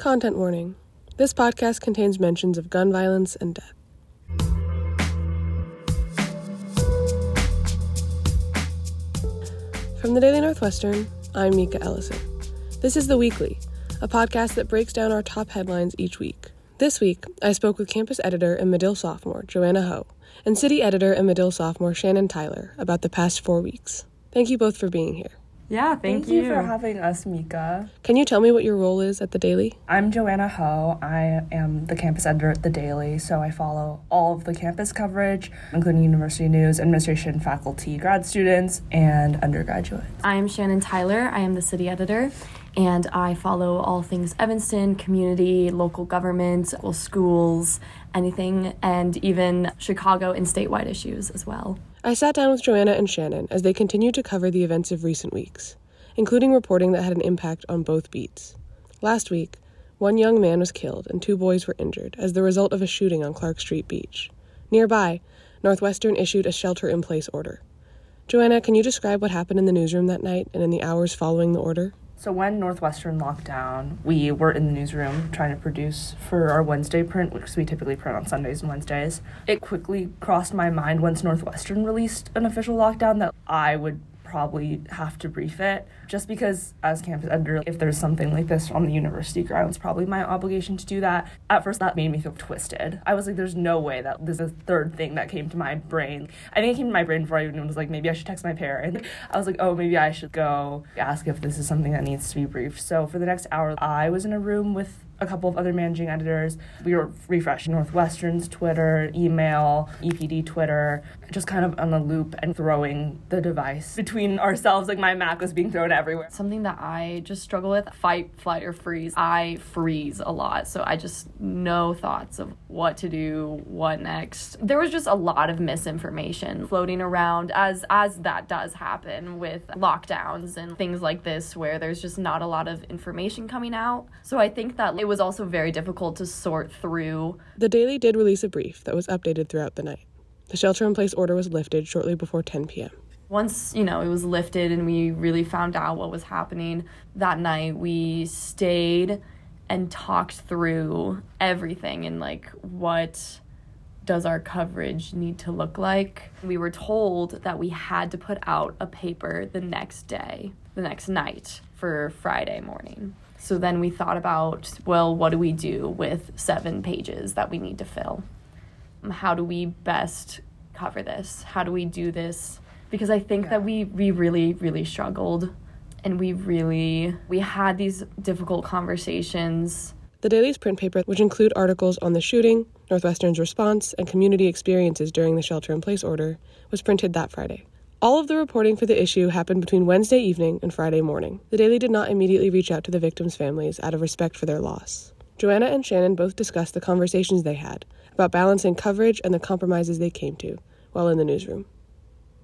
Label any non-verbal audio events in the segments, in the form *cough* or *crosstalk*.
Content warning this podcast contains mentions of gun violence and death. From the Daily Northwestern, I'm Mika Ellison. This is The Weekly, a podcast that breaks down our top headlines each week. This week, I spoke with campus editor and Medill sophomore Joanna Hou and city editor and Medill sophomore Shannon Tyler about the past four weeks. Thank you both for being here. Yeah, thank, Thank you. for having us, Mika. Can you tell me what your role is at the Daily? I'm Joanna Hou. I am the campus editor at The Daily, so I follow all of the campus coverage, including university news, administration, faculty, grad students, and undergraduates. I'm Shannon Tyler. I am the city editor, and I follow all things Evanston, community, local government, local schools, anything, and even Chicago and statewide issues as well. I sat down with Joanna and Shannon as they continued to cover the events of recent weeks, including reporting that had an impact on both beats. Last week, one young man was killed and two boys were injured as the result of a shooting on Clark Street Beach. Nearby, Northwestern issued a shelter in place order. Joanna, can you describe what happened in the newsroom that night and in the hours following the order? So when Northwestern locked down, we were in the newsroom trying to produce for our Wednesday print, which we typically print on Sundays and Wednesdays. It quickly crossed my mind once Northwestern released an official lockdown that I would probably have to brief it. Just because as campus editor if there's something like this on the university grounds probably my obligation to do that. At first that made me feel twisted. I was like there's no way that this is a third thing that came to my brain. I think it came to my brain before i even was like maybe i should text my parent. I was like oh maybe i should go ask if this is something that needs to be briefed. So for the next hour i was in a room with a couple of other managing editors. We were refreshing Northwestern's Twitter, email, EPD Twitter, just kind of on the loop and throwing the device between ourselves. Like my Mac was being thrown everywhere. Something that I just struggle with fight, flight, or freeze. I freeze a lot. So I just no thoughts of what to do, what next. There was just a lot of misinformation floating around as as that does happen with lockdowns and things like this where there's just not a lot of information coming out. So I think that it was also very difficult to sort through. The Daily did release a brief that was updated throughout the night. The shelter in place order was lifted shortly before 10 p.m. Once, you know, it was lifted and we really found out what was happening that night, we stayed and talked through everything and like what does our coverage need to look like? We were told that we had to put out a paper the next day, the next night for Friday morning. So then we thought about, well, what do we do with seven pages that we need to fill? Um, how do we best cover this? How do we do this? Because I think yeah. that we we really really struggled and we really we had these difficult conversations. The Daily's print paper, which include articles on the shooting, Northwestern's response, and community experiences during the shelter in place order, was printed that Friday. All of the reporting for the issue happened between Wednesday evening and Friday morning. The Daily did not immediately reach out to the victims' families out of respect for their loss. Joanna and Shannon both discussed the conversations they had about balancing coverage and the compromises they came to while in the newsroom.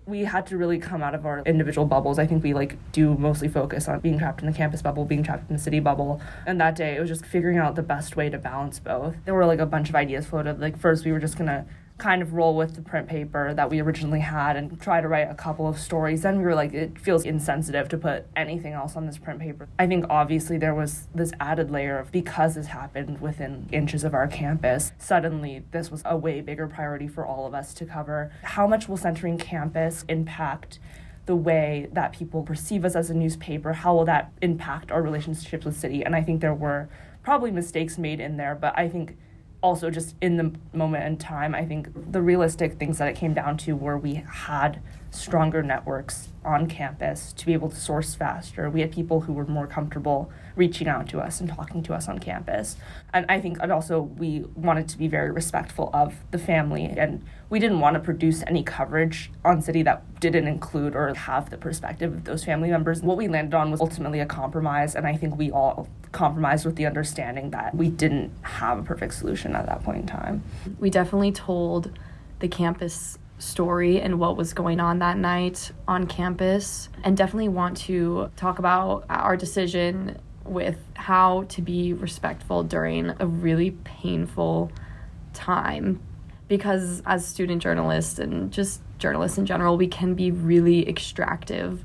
We had to really come out of our individual bubbles. I think we like do mostly focus on being trapped in the campus bubble, being trapped in the city bubble. And that day it was just figuring out the best way to balance both. There were like a bunch of ideas floated. Like first we were just gonna kind of roll with the print paper that we originally had and try to write a couple of stories. Then we were like, it feels insensitive to put anything else on this print paper. I think obviously there was this added layer of because this happened within inches of our campus, suddenly this was a way bigger priority for all of us to cover. How much will centering campus impact? the way that people perceive us as a newspaper how will that impact our relationships with city and i think there were probably mistakes made in there but i think also just in the moment in time, I think the realistic things that it came down to were we had stronger networks on campus to be able to source faster. We had people who were more comfortable reaching out to us and talking to us on campus. And I think and also we wanted to be very respectful of the family and we didn't want to produce any coverage on city that didn't include or have the perspective of those family members. What we landed on was ultimately a compromise and I think we all compromised with the understanding that we didn't have a perfect solution at that point in time. We definitely told the campus story and what was going on that night on campus, and definitely want to talk about our decision with how to be respectful during a really painful time. Because as student journalists and just journalists in general, we can be really extractive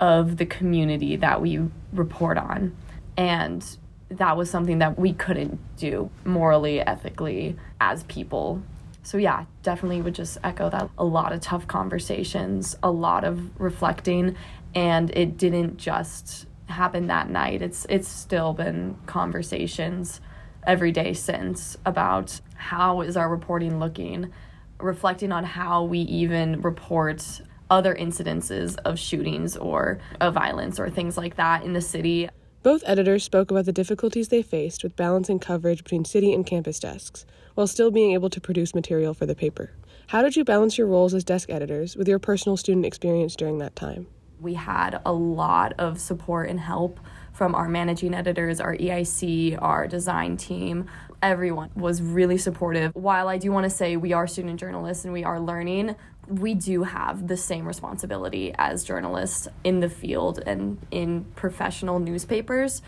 of the community that we report on. And that was something that we couldn't do morally, ethically as people. So, yeah, definitely would just echo that. A lot of tough conversations, a lot of reflecting, and it didn't just happen that night. It's it's still been conversations every day since about how is our reporting looking, reflecting on how we even report other incidences of shootings or of violence or things like that in the city. Both editors spoke about the difficulties they faced with balancing coverage between city and campus desks, while still being able to produce material for the paper. How did you balance your roles as desk editors with your personal student experience during that time? We had a lot of support and help from our managing editors, our EIC, our design team. Everyone was really supportive. While I do want to say we are student journalists and we are learning, we do have the same responsibility as journalists in the field and in professional newspapers.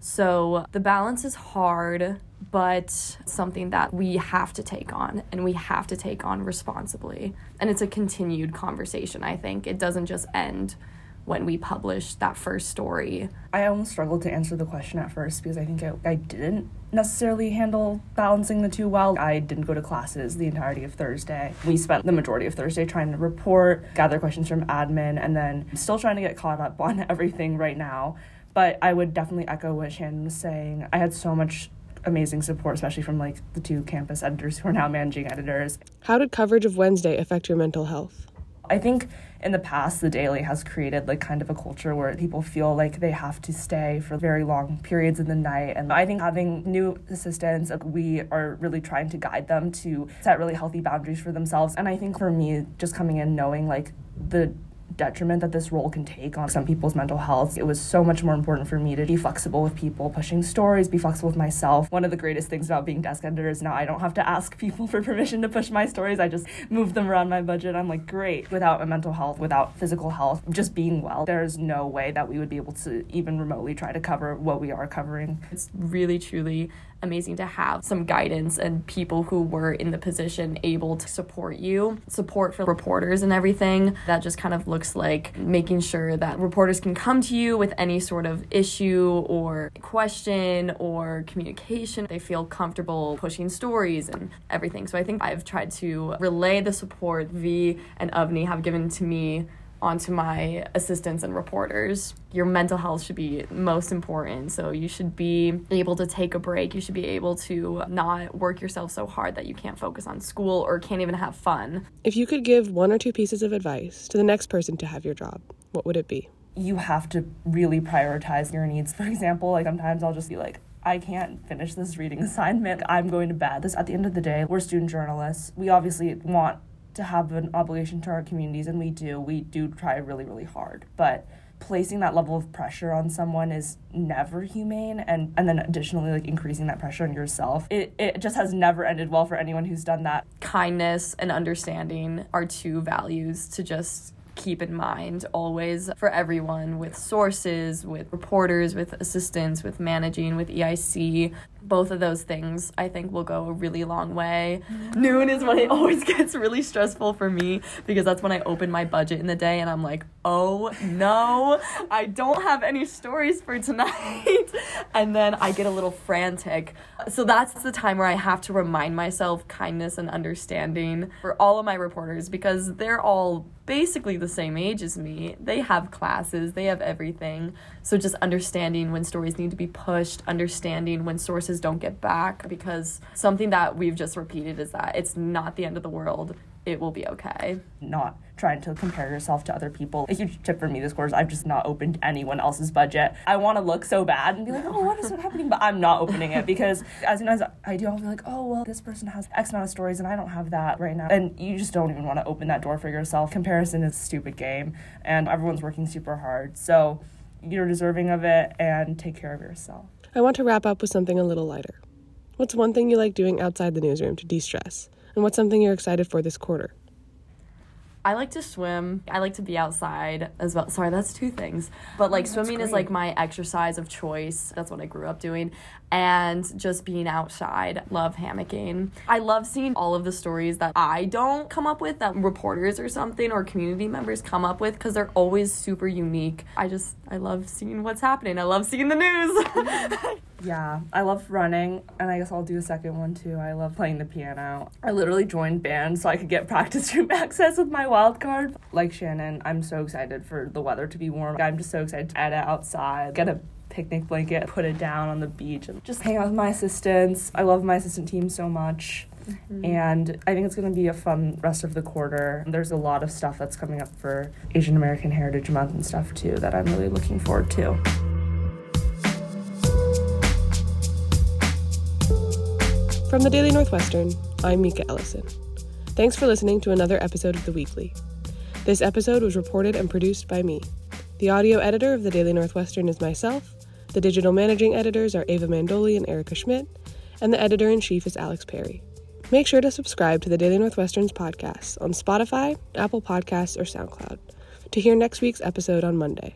So the balance is hard, but something that we have to take on and we have to take on responsibly. And it's a continued conversation, I think. It doesn't just end when we published that first story. I almost struggled to answer the question at first because I think I, I didn't necessarily handle balancing the two well. I didn't go to classes the entirety of Thursday. We spent the majority of Thursday trying to report, gather questions from admin, and then still trying to get caught up *laughs* on everything right now. But I would definitely echo what Shannon was saying. I had so much amazing support, especially from like the two campus editors who are now managing editors. How did coverage of Wednesday affect your mental health? I think in the past, the Daily has created like kind of a culture where people feel like they have to stay for very long periods in the night. And I think having new assistants, we are really trying to guide them to set really healthy boundaries for themselves. And I think for me, just coming in knowing like the detriment that this role can take on some people's mental health. It was so much more important for me to be flexible with people, pushing stories, be flexible with myself. One of the greatest things about being desk editor is now I don't have to ask people *laughs* for permission to push my stories. I just move them around my budget. I'm like, great. Without a mental health, without physical health, just being well, there's no way that we would be able to even remotely try to cover what we are covering. It's really, truly amazing to have some guidance and people who were in the position able to support you. Support for reporters and everything. That just kind of looks like making sure that reporters can come to you with any sort of issue or question or communication. They feel comfortable pushing stories and everything. So I think I've tried to relay the support V and Avni have given to me onto my assistants and reporters. Your mental health should be most important. So you should be able to take a break. You should be able to not work yourself so hard that you can't focus on school or can't even have fun. If you could give one or two pieces of advice to the next person to have your job, what would it be? You have to really prioritize your needs. For example, like sometimes I'll just be like, I can't finish this reading *laughs* assignment. I'm going to bed. This at the end of the day, we're student journalists. We obviously want to have an obligation to our communities, and we do. We do try really, really hard. But placing that level of pressure on someone is never humane and and then additionally like increasing that pressure on yourself it, it just has never ended well for anyone who's done that kindness and understanding are two values to just keep in mind always for everyone with sources, with reporters, with assistants, with managing, with EIC. Both of those things I think will go a really long way. Mm-hmm. Noon is when it *laughs* always gets really stressful for me because that's when I open my budget in the day and I'm like, oh no, I don't have any stories for tonight. *laughs* and then I get a little frantic. So that's the time where I have to remind myself kindness and understanding for all of my reporters because they're all basically the same age as me. They have classes, they have everything. So just understanding when stories need to be pushed, understanding when sources don't get back, because something that we've just repeated is that it's not the end of the world. It will be okay. Not trying to compare yourself to other people. A huge tip for me this course, I've just not opened anyone else's budget. I want to look so bad and be like, oh, what is happening? But I'm not opening it because as soon as I do, I'll be like, oh, well, this person has X amount of stories and I don't have that right now. And you just don't even want to open that door for yourself. Comparison is a stupid game and everyone's working super hard. So you're deserving of it and take care of yourself. I want to wrap up with something a little lighter. What's one thing you like doing outside the newsroom to de stress? And what's something you're excited for this quarter? I like to swim. I like to be outside as well. Sorry, that's two things. But like Oh, swimming is like my exercise of choice. That's what I grew up doing. and just being outside. Love hammocking. I love seeing all of the stories that I don't come up with that reporters or something or community members come up with because they're always super unique. I just, I love seeing what's happening. I love seeing the news. *laughs* Yeah, I love running, and I guess I'll do a second one too. I love playing the piano. I literally joined band so I could get *laughs* practice room access with my wild card. Like Shannon, I'm so excited for the weather to be warm. I'm just so excited to edit outside, get a picnic blanket, put it down on the beach, and just hang out with my assistants. I love my assistant team so much. Mm-hmm. And I think it's going to be a fun rest of the quarter. There's a lot of stuff that's coming up for Asian American Heritage Month and stuff too that I'm really looking forward to. From the Daily Northwestern, I'm Mika Ellison. Thanks for listening to another episode of The Weekly. This episode was reported and produced by me. The audio editor of the Daily Northwestern is myself, the digital managing editors are Ava Mandoli and Erica Schmidt, and the editor in chief is Alex Perry. Make sure to subscribe to the Daily Northwestern's podcasts on Spotify, Apple Podcasts, or SoundCloud to hear next week's episode on Monday.